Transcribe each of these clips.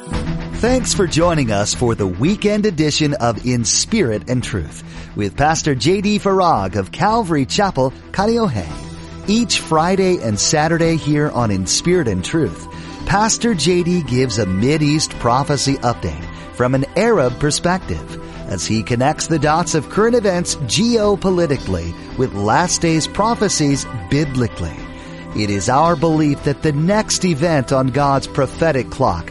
Thanks for joining us for the weekend edition of In Spirit and Truth with Pastor J.D. Farag of Calvary Chapel, Kaneohe. Each Friday and Saturday here on In Spirit and Truth, Pastor J.D. gives a East prophecy update from an Arab perspective as he connects the dots of current events geopolitically with last days prophecies biblically. It is our belief that the next event on God's prophetic clock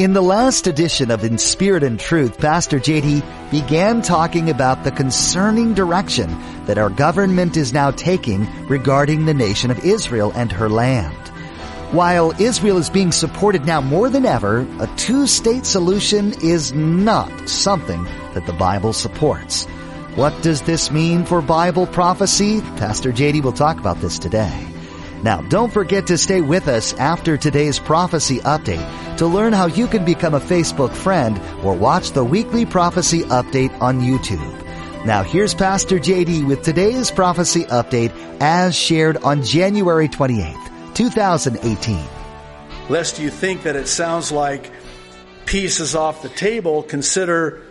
In the last edition of In Spirit and Truth, Pastor JD began talking about the concerning direction that our government is now taking regarding the nation of Israel and her land. While Israel is being supported now more than ever, a two-state solution is not something that the Bible supports. What does this mean for Bible prophecy? Pastor JD will talk about this today. Now, don't forget to stay with us after today's prophecy update to learn how you can become a Facebook friend or watch the weekly prophecy update on YouTube. Now, here's Pastor JD with today's prophecy update as shared on January 28th, 2018. Lest you think that it sounds like peace is off the table, consider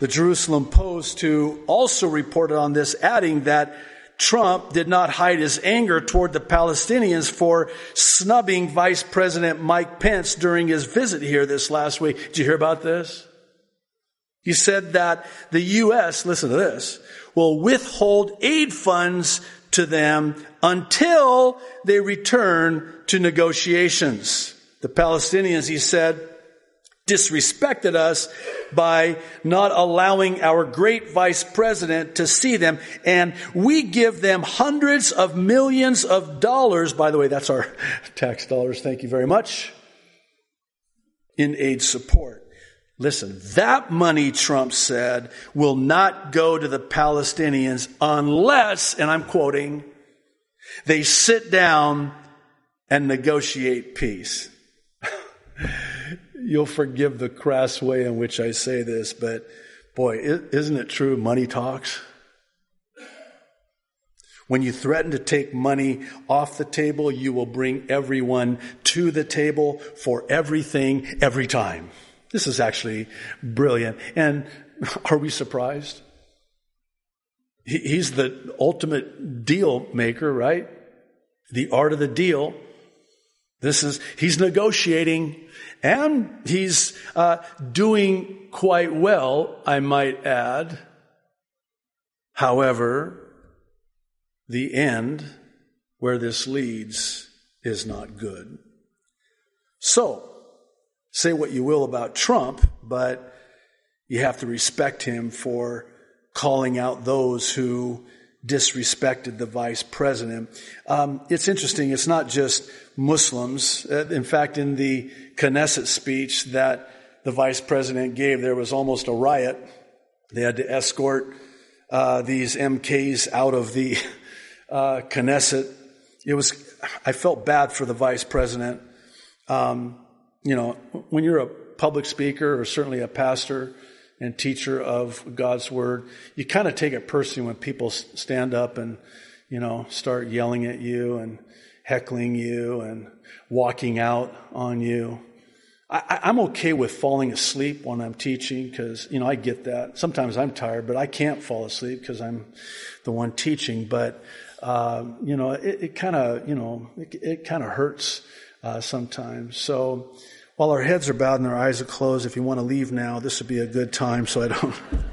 the Jerusalem Post, who also reported on this, adding that Trump did not hide his anger toward the Palestinians for snubbing Vice President Mike Pence during his visit here this last week. Did you hear about this? He said that the U.S., listen to this, will withhold aid funds to them until they return to negotiations. The Palestinians, he said, disrespected us by not allowing our great vice president to see them. And we give them hundreds of millions of dollars. By the way, that's our tax dollars. Thank you very much. In aid support. Listen, that money, Trump said, will not go to the Palestinians unless, and I'm quoting, they sit down and negotiate peace. you'll forgive the crass way in which I say this, but boy, isn't it true? Money talks. When you threaten to take money off the table, you will bring everyone to the table for everything every time. This is actually brilliant. And are we surprised? He's the ultimate deal maker, right? The art of the deal. This is, he's negotiating and he's uh, doing quite well, I might add. However, the end where this leads is not good. So, say what you will about Trump, but you have to respect him for calling out those who disrespected the vice president. Um, it's interesting. It's not just Muslims. Uh, in fact, in the Knesset speech that the vice president gave, there was almost a riot. They had to escort uh, these MKs out of the uh, Knesset. It was. I felt bad for the vice president. Um, you know, when you're a public speaker or certainly a pastor and teacher of God's word, you kind of take it personally when people stand up and, you know, start yelling at you and heckling you and walking out on you. I, am okay with falling asleep when I'm teaching because, you know, I get that. Sometimes I'm tired, but I can't fall asleep because I'm the one teaching. But, uh, you know, it, it kind of, you know, it, it kind of hurts uh, sometimes. So, while our heads are bowed and our eyes are closed, if you want to leave now, this would be a good time so I don't.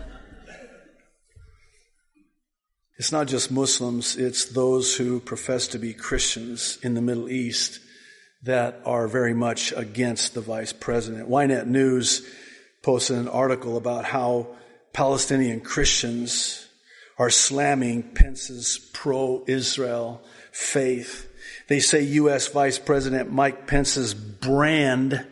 it's not just Muslims, it's those who profess to be Christians in the Middle East that are very much against the vice president. Ynet News posted an article about how Palestinian Christians are slamming Pence's pro Israel faith. They say U.S. Vice President Mike Pence's brand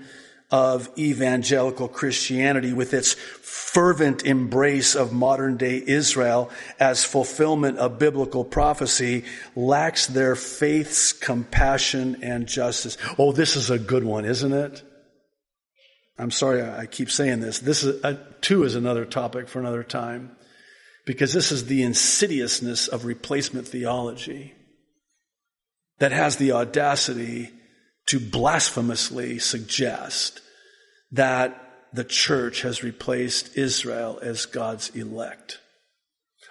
of evangelical Christianity with its fervent embrace of modern day Israel as fulfillment of biblical prophecy lacks their faith's compassion and justice. Oh, this is a good one, isn't it? I'm sorry I keep saying this. This is, uh, too is another topic for another time because this is the insidiousness of replacement theology that has the audacity to blasphemously suggest that the church has replaced Israel as God's elect.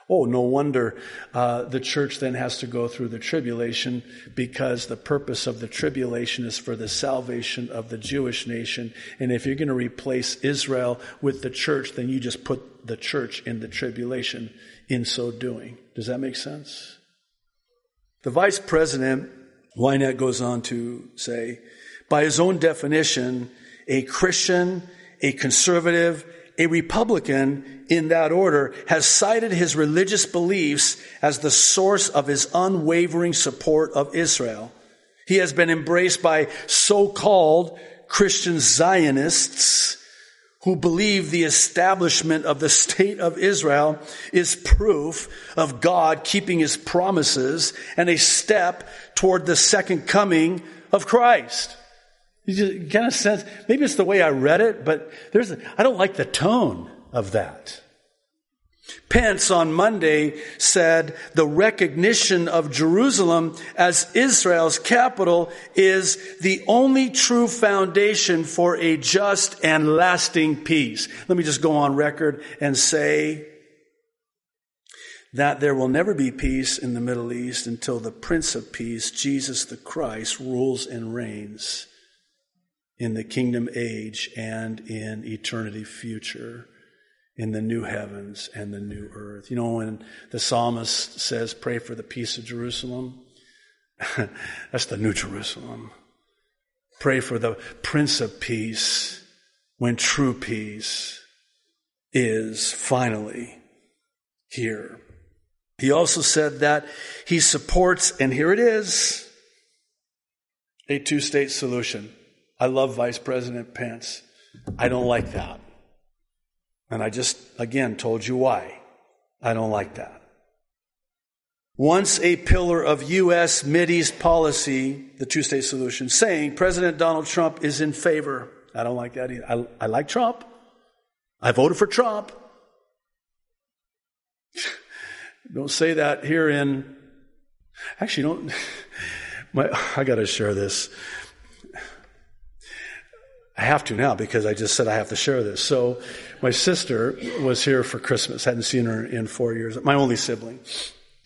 Oh, no wonder uh, the church then has to go through the tribulation because the purpose of the tribulation is for the salvation of the Jewish nation. And if you're going to replace Israel with the church, then you just put the church in the tribulation in so doing. Does that make sense? The vice president, Ynet, goes on to say, by his own definition, a Christian, a conservative, a Republican in that order has cited his religious beliefs as the source of his unwavering support of Israel. He has been embraced by so-called Christian Zionists who believe the establishment of the state of Israel is proof of God keeping his promises and a step toward the second coming of Christ. You just kind of sense, maybe it's the way I read it, but there's, I don't like the tone of that. Pence on Monday said the recognition of Jerusalem as Israel's capital is the only true foundation for a just and lasting peace. Let me just go on record and say that there will never be peace in the Middle East until the Prince of Peace, Jesus the Christ, rules and reigns in the kingdom age and in eternity future, in the new heavens and the new earth. You know, when the psalmist says, Pray for the peace of Jerusalem, that's the new Jerusalem. Pray for the Prince of Peace when true peace is finally here. He also said that he supports, and here it is, a two state solution. I love Vice President Pence. I don't like that. And I just, again, told you why. I don't like that. Once a pillar of U.S. Mideast policy, the two state solution, saying President Donald Trump is in favor. I don't like that either. I, I like Trump. I voted for Trump. don't say that here in, actually, don't, my, I got to share this. I have to now because I just said I have to share this. So my sister was here for Christmas. Hadn't seen her in four years. My only sibling,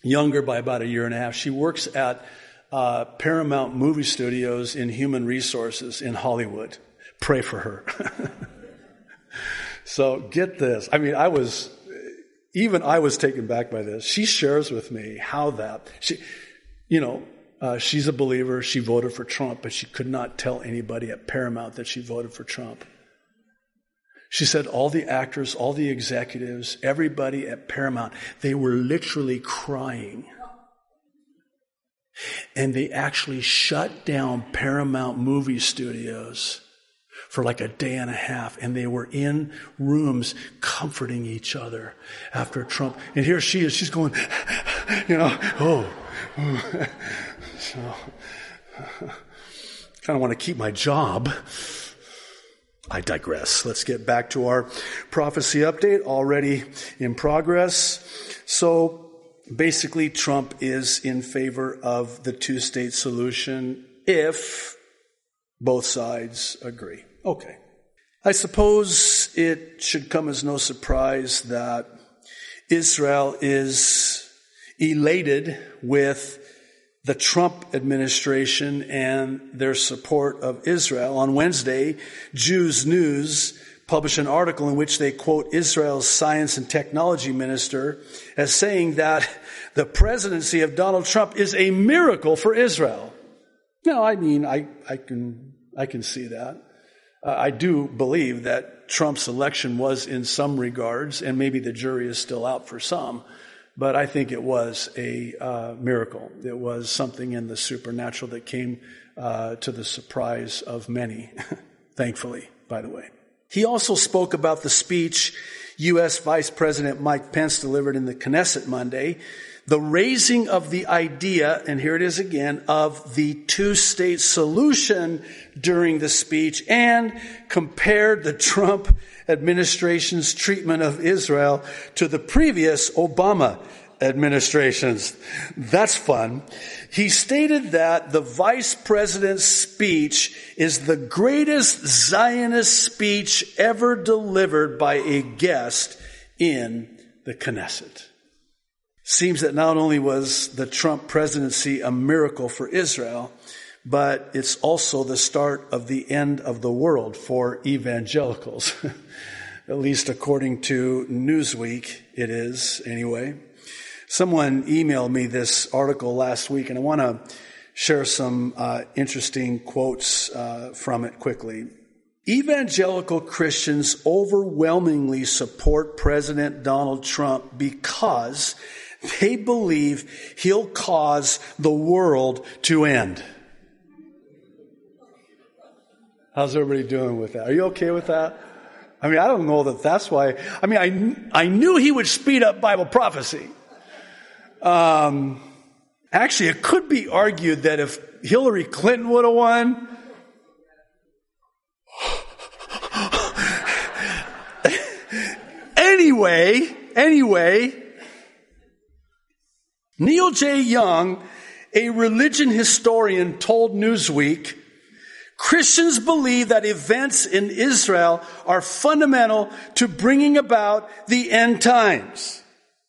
younger by about a year and a half. She works at uh, Paramount Movie Studios in Human Resources in Hollywood. Pray for her. so get this. I mean, I was even I was taken back by this. She shares with me how that she, you know, uh, she's a believer. She voted for Trump, but she could not tell anybody at Paramount that she voted for Trump. She said all the actors, all the executives, everybody at Paramount, they were literally crying. And they actually shut down Paramount movie studios for like a day and a half, and they were in rooms comforting each other after Trump. And here she is, she's going, you know, oh. So, kind of want to keep my job. I digress. Let's get back to our prophecy update already in progress. So basically, Trump is in favor of the two state solution if both sides agree. Okay. I suppose it should come as no surprise that Israel is elated with the Trump administration and their support of Israel. On Wednesday, Jews News published an article in which they quote Israel's science and technology minister as saying that the presidency of Donald Trump is a miracle for Israel. No, I mean, I, I can, I can see that. Uh, I do believe that Trump's election was in some regards, and maybe the jury is still out for some, but I think it was a uh, miracle. It was something in the supernatural that came uh, to the surprise of many, thankfully. by the way. He also spoke about the speech U.S. Vice President Mike Pence delivered in the Knesset Monday, the raising of the idea, and here it is again, of the two-state solution during the speech and compared the Trump administration's treatment of Israel to the previous Obama administrations. That's fun. He stated that the vice president's speech is the greatest Zionist speech ever delivered by a guest in the Knesset. Seems that not only was the Trump presidency a miracle for Israel, but it's also the start of the end of the world for evangelicals. At least according to Newsweek, it is anyway. Someone emailed me this article last week, and I want to share some uh, interesting quotes uh, from it quickly. Evangelical Christians overwhelmingly support President Donald Trump because they believe he'll cause the world to end. How's everybody doing with that? Are you okay with that? I mean, I don't know that that's why. I mean, I, I knew he would speed up Bible prophecy. Um, actually, it could be argued that if Hillary Clinton would have won, anyway, anyway, Neil J. Young, a religion historian, told Newsweek, Christians believe that events in Israel are fundamental to bringing about the end times.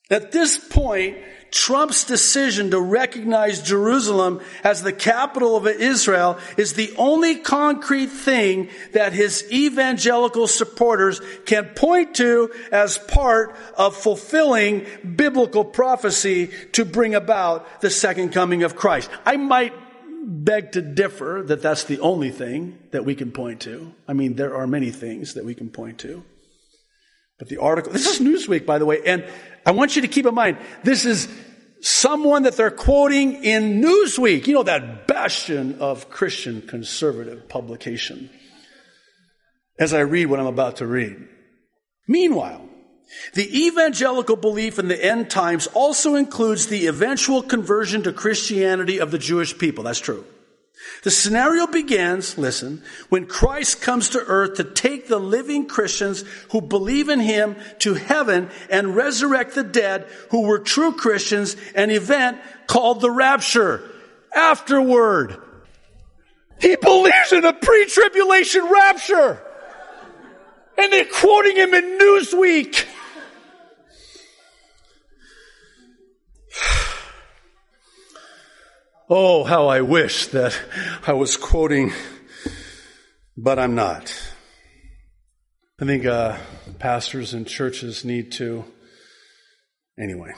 At this point, Trump's decision to recognize Jerusalem as the capital of Israel is the only concrete thing that his evangelical supporters can point to as part of fulfilling biblical prophecy to bring about the second coming of Christ. I might beg to differ that that's the only thing that we can point to. I mean, there are many things that we can point to. But the article, this is Newsweek, by the way, and I want you to keep in mind, this is someone that they're quoting in Newsweek, you know, that bastion of Christian conservative publication, as I read what I'm about to read. Meanwhile, the evangelical belief in the end times also includes the eventual conversion to Christianity of the Jewish people. That's true. The scenario begins, listen, when Christ comes to earth to take the living Christians who believe in him to heaven and resurrect the dead who were true Christians, an event called the rapture. Afterward, he believes in a pre-tribulation rapture. And they're quoting him in Newsweek. Oh, how I wish that I was quoting, but I'm not. I think uh, pastors and churches need to. Anyway,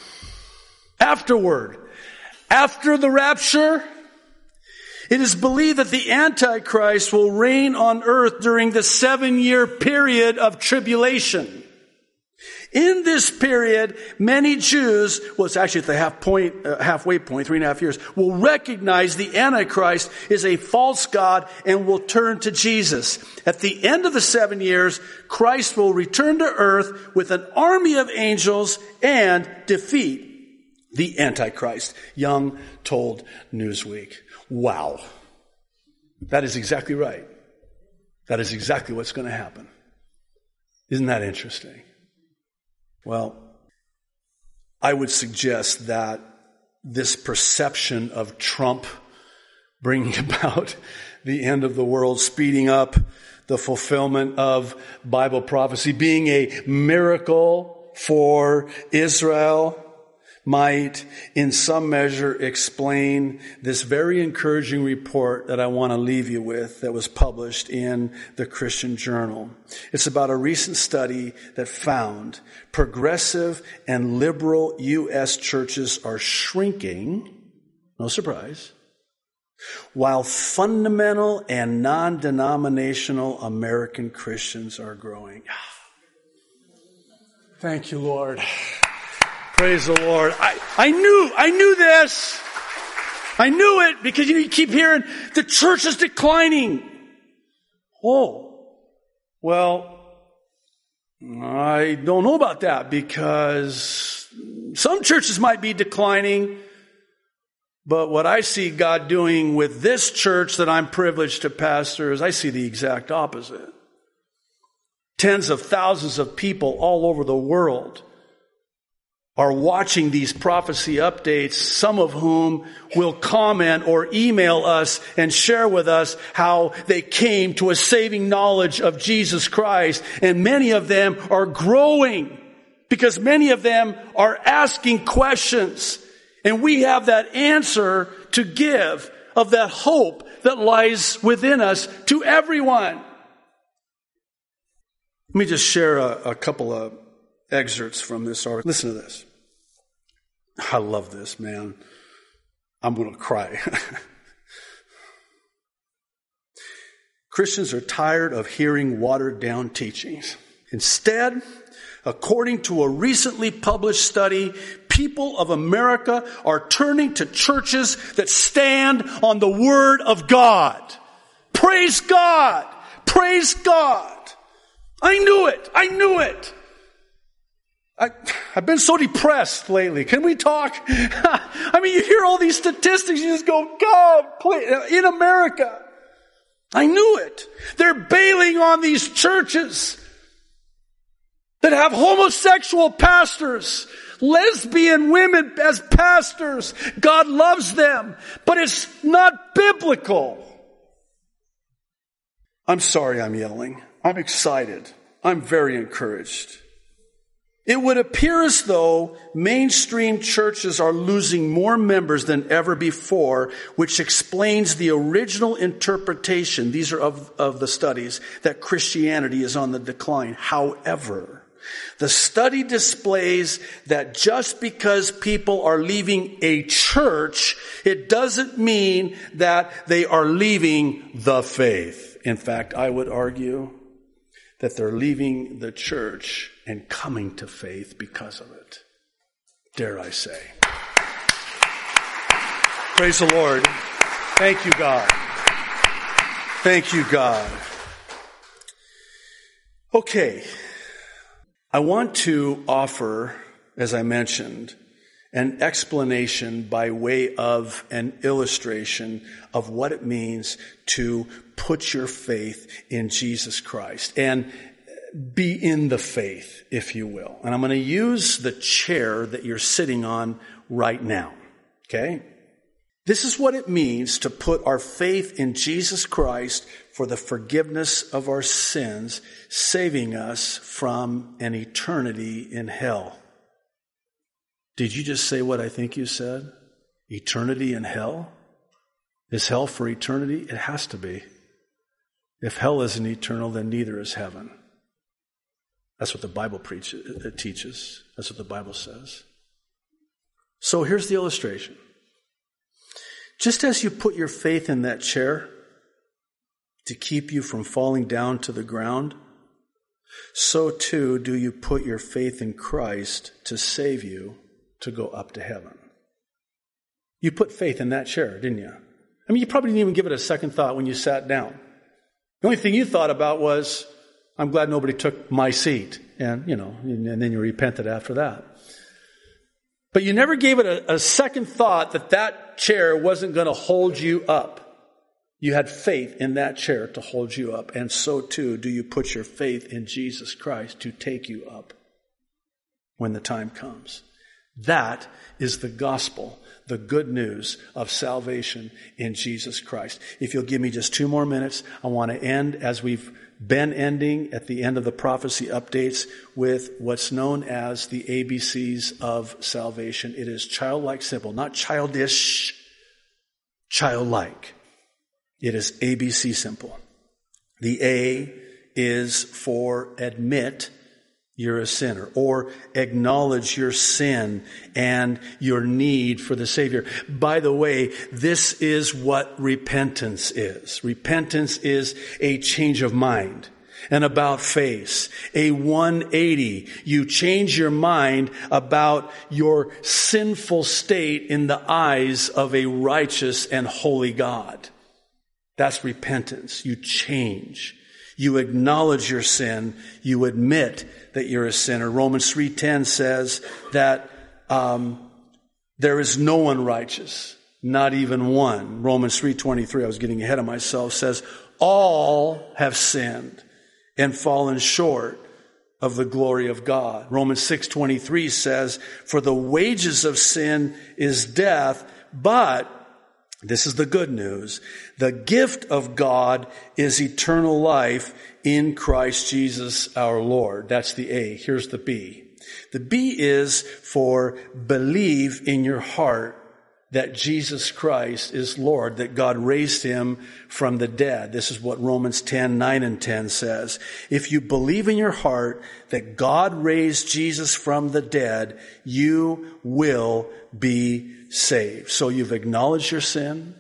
afterward, after the rapture, it is believed that the Antichrist will reign on earth during the seven year period of tribulation. In this period, many Jews, well, it's actually at the half point, uh, halfway point, three and a half years, will recognize the Antichrist is a false God and will turn to Jesus. At the end of the seven years, Christ will return to earth with an army of angels and defeat the Antichrist. Young told Newsweek. Wow. That is exactly right. That is exactly what's going to happen. Isn't that interesting? Well, I would suggest that this perception of Trump bringing about the end of the world, speeding up the fulfillment of Bible prophecy, being a miracle for Israel, might in some measure explain this very encouraging report that I want to leave you with that was published in the Christian Journal. It's about a recent study that found progressive and liberal U.S. churches are shrinking, no surprise, while fundamental and non-denominational American Christians are growing. Thank you, Lord. Praise the Lord. I, I knew, I knew this. I knew it because you keep hearing the church is declining. Oh, Well, I don't know about that because some churches might be declining, but what I see God doing with this church that I'm privileged to pastor is I see the exact opposite. Tens of thousands of people all over the world are watching these prophecy updates, some of whom will comment or email us and share with us how they came to a saving knowledge of Jesus Christ. And many of them are growing because many of them are asking questions. And we have that answer to give of that hope that lies within us to everyone. Let me just share a, a couple of excerpts from this article. Listen to this. I love this, man. I'm going to cry. Christians are tired of hearing watered down teachings. Instead, according to a recently published study, people of America are turning to churches that stand on the Word of God. Praise God! Praise God! I knew it! I knew it! I, have been so depressed lately. Can we talk? I mean, you hear all these statistics, you just go, God, please, in America. I knew it. They're bailing on these churches that have homosexual pastors, lesbian women as pastors. God loves them, but it's not biblical. I'm sorry I'm yelling. I'm excited. I'm very encouraged. It would appear as though mainstream churches are losing more members than ever before, which explains the original interpretation, these are of, of the studies, that Christianity is on the decline. However, the study displays that just because people are leaving a church, it doesn't mean that they are leaving the faith. In fact, I would argue that they're leaving the church and coming to faith because of it. Dare I say. Praise the Lord. Thank you, God. Thank you, God. Okay. I want to offer, as I mentioned, an explanation by way of an illustration of what it means to put your faith in Jesus Christ. And be in the faith, if you will. And I'm going to use the chair that you're sitting on right now. Okay? This is what it means to put our faith in Jesus Christ for the forgiveness of our sins, saving us from an eternity in hell. Did you just say what I think you said? Eternity in hell? Is hell for eternity? It has to be. If hell isn't eternal, then neither is heaven. That's what the Bible preaches, it uh, teaches. That's what the Bible says. So here's the illustration. Just as you put your faith in that chair to keep you from falling down to the ground, so too do you put your faith in Christ to save you to go up to heaven. You put faith in that chair, didn't you? I mean, you probably didn't even give it a second thought when you sat down. The only thing you thought about was, I'm glad nobody took my seat. And, you know, and then you repented after that. But you never gave it a, a second thought that that chair wasn't going to hold you up. You had faith in that chair to hold you up. And so too do you put your faith in Jesus Christ to take you up when the time comes. That is the gospel, the good news of salvation in Jesus Christ. If you'll give me just two more minutes, I want to end as we've been ending at the end of the prophecy updates with what's known as the ABCs of salvation. It is childlike simple, not childish, childlike. It is ABC simple. The A is for admit you're a sinner or acknowledge your sin and your need for the Savior. By the way, this is what repentance is. Repentance is a change of mind and about face, a 180. You change your mind about your sinful state in the eyes of a righteous and holy God. That's repentance. You change. You acknowledge your sin. You admit that you're a sinner. Romans 3.10 says that um, there is no one righteous, not even one. Romans 3.23, I was getting ahead of myself, says all have sinned and fallen short of the glory of God. Romans 6:23 says, "For the wages of sin is death, but this is the good news. The gift of God is eternal life in Christ Jesus our Lord." That's the A. Here's the B. The B is for believe in your heart that Jesus Christ is Lord, that God raised him from the dead. This is what Romans 10, 9 and 10 says. If you believe in your heart that God raised Jesus from the dead, you will be saved. So you've acknowledged your sin,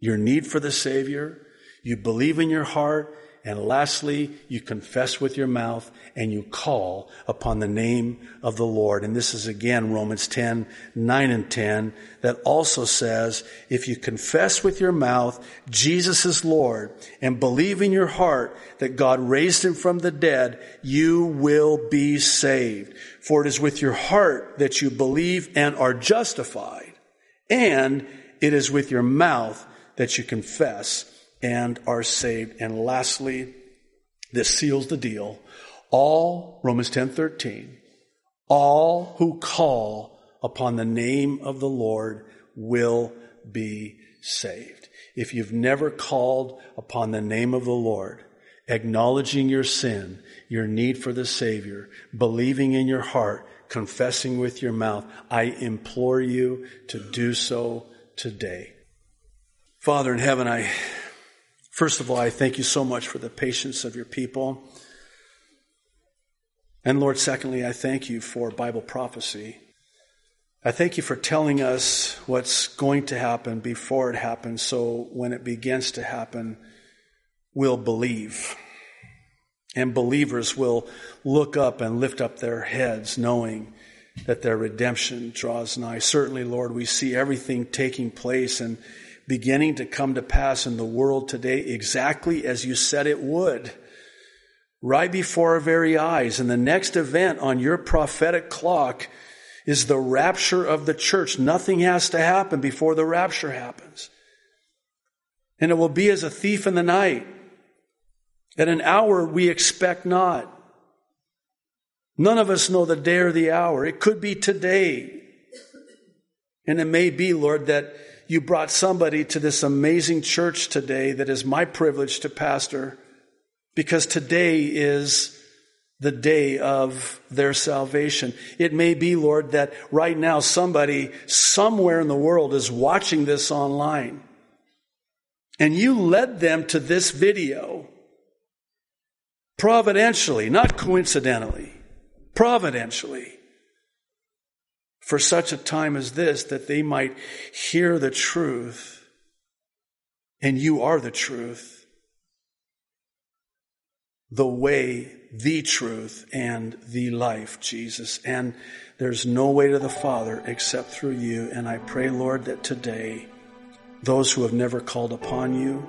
your need for the Savior, you believe in your heart, and lastly, you confess with your mouth and you call upon the name of the Lord. And this is again Romans 10, 9 and 10 that also says, if you confess with your mouth Jesus is Lord and believe in your heart that God raised him from the dead, you will be saved. For it is with your heart that you believe and are justified. And it is with your mouth that you confess and are saved. And lastly, this seals the deal. All, Romans 10 13, all who call upon the name of the Lord will be saved. If you've never called upon the name of the Lord, acknowledging your sin, your need for the Savior, believing in your heart, confessing with your mouth, I implore you to do so today. Father in heaven, I First of all, I thank you so much for the patience of your people. And Lord, secondly, I thank you for Bible prophecy. I thank you for telling us what's going to happen before it happens, so when it begins to happen, we'll believe. And believers will look up and lift up their heads, knowing that their redemption draws nigh. Certainly, Lord, we see everything taking place and beginning to come to pass in the world today exactly as you said it would. Right before our very eyes. And the next event on your prophetic clock is the rapture of the church. Nothing has to happen before the rapture happens. And it will be as a thief in the night. At an hour we expect not. None of us know the day or the hour. It could be today. And it may be, Lord, that you brought somebody to this amazing church today that is my privilege to pastor because today is the day of their salvation. It may be, Lord, that right now somebody somewhere in the world is watching this online and you led them to this video providentially, not coincidentally, providentially for such a time as this that they might hear the truth. And you are the truth, the way, the truth, and the life, Jesus. And there's no way to the Father except through you. And I pray, Lord, that today those who have never called upon you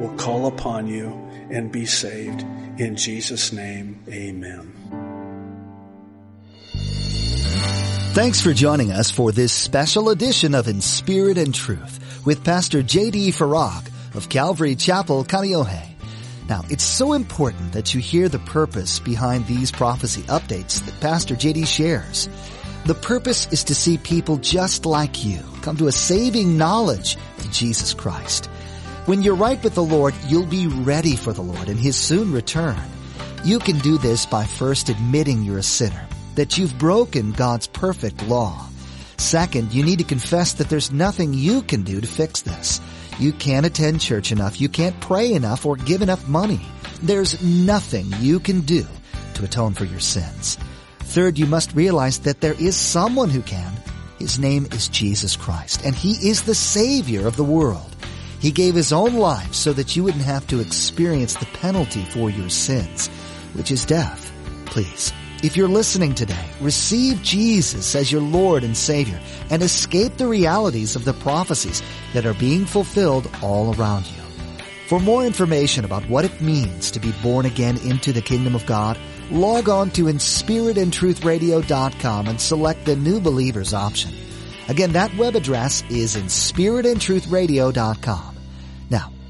will call upon you and be saved. In Jesus' name, amen. Thanks for joining us for this special edition of In Spirit and Truth with Pastor J.D. Farag of Calvary Chapel, Kaneohe. Now, it's so important that you hear the purpose behind these prophecy updates that Pastor J.D. shares. The purpose is to see people just like you come to a saving knowledge of Jesus Christ. When you're right with the Lord, you'll be ready for the Lord and His soon return. You can do this by first admitting you're a sinner that you've broken God's perfect law. Second, you need to confess that there's nothing you can do to fix this. You can't attend church enough, you can't pray enough, or give enough money. There's nothing you can do to atone for your sins. Third, you must realize that there is someone who can. His name is Jesus Christ, and He is the Savior of the world. He gave His own life so that you wouldn't have to experience the penalty for your sins, which is death. Please if you're listening today, receive Jesus as your Lord and Savior and escape the realities of the prophecies that are being fulfilled all around you. For more information about what it means to be born again into the kingdom of God, log on to inspiritandtruthradio.com and select the New Believers option. Again, that web address is inspiritandtruthradio.com.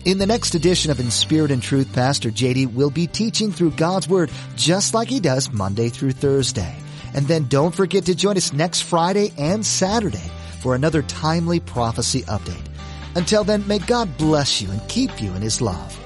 In the next edition of In Spirit and Truth, Pastor JD will be teaching through God's Word just like he does Monday through Thursday. And then don't forget to join us next Friday and Saturday for another timely prophecy update. Until then, may God bless you and keep you in His love.